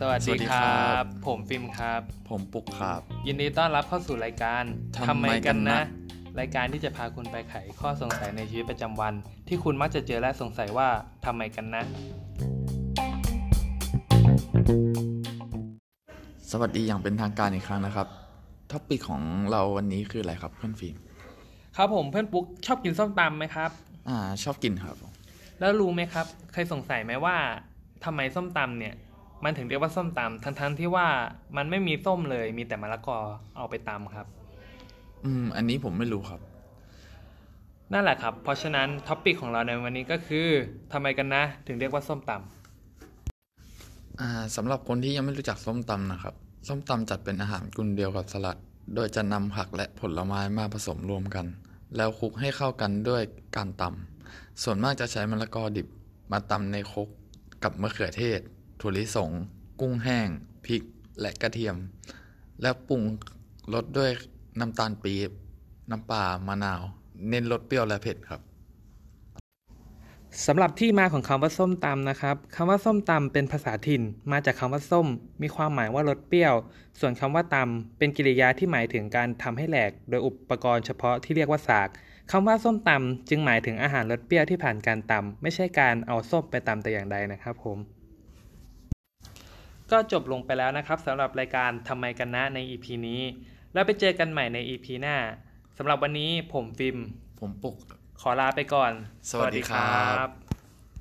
สวัสดีครับ สวัสดีครับผมฟิล์มครับ ผมปุกครับ ยินดีต้อนรับเข้าสู่รายการทำไมกันนะ รายการที่จะพาคุณไปไขข้อสงสัยในชีวิตประจำวัน ที่คุณมักจะเจอและสงสัยว่าทำไมกันนะ สวัสดีอย่างเป็นทางการอีกครั้งนะครับ topic ของเราวันนี้คืออะไรครับเพื่อนฟิล์มครับผมเพื่อนปุ๊กชอบกินส้มตำไหมครับ อ่า ชอบกินครับ แล้วรู้ไหมครับ เคยสงสัยไหมว่าทำไมส้มตำเนี่ย มันถึงเรียกว่าส้มตำทั้งๆที่ว่ามันไม่มีส้มเลย มีแต่มะละกอเอาไปตำครับ อืม อันนี้ผมไม่รู้ครับ นั่นแหละครับ เพราะฉะนั้นท็อปิกของเราในวันนี้ก็คือทำไมกันนะ ถึงเรียกว่าส้มตำอ่าสำหรับคนที่ยังไม่รู้จักส้มตำนะครับ ส้มตำจัดเป็นอาหารกลุ่มเดียวกับสลัด โดยจะนำผักและผลไม้มาผสมรวมกัน แล้วคลุกให้เข้ากันด้วยการตำ ส่วนมากจะใช้มะละกอดิบมาตำในคกกับมะเขือเทศ ถั่วลิสง กุ้งแห้ง พริก และกระเทียม แล้วปรุงรสด้วยน้ำตาลปี๊บ น้ำปลามะนาว เน้นรสเปรี้ยวและเผ็ดครับ สำหรับที่มาของคำว่าส้มตำนะครับคำว่าส้มตำเป็นภาษาถิ่น มาจากคำว่าส้ม มีความหมายว่ารสเปรี้ยว ส่วนคำว่าตำเป็นกริยาที่หมายถึงการทำให้แหลก โดยอุปกรณ์เฉพาะที่เรียกว่าสากคำว่าส้มตำจึงหมายถึงอาหารรสเปรี้ยวที่ผ่านการตำไม่ใช่การเอาส้มไปตำแต่อย่างใดนะครับผม ก็จบลงไปแล้วนะครับสำหรับรายการทำไมกันนะใน EP นี้ แล้วไปเจอกันใหม่ใน EP หน้าสำหรับวันนี้ผมฟิล์มผมปุก ขอลาไปก่อน สวัสดีครับสวัสดี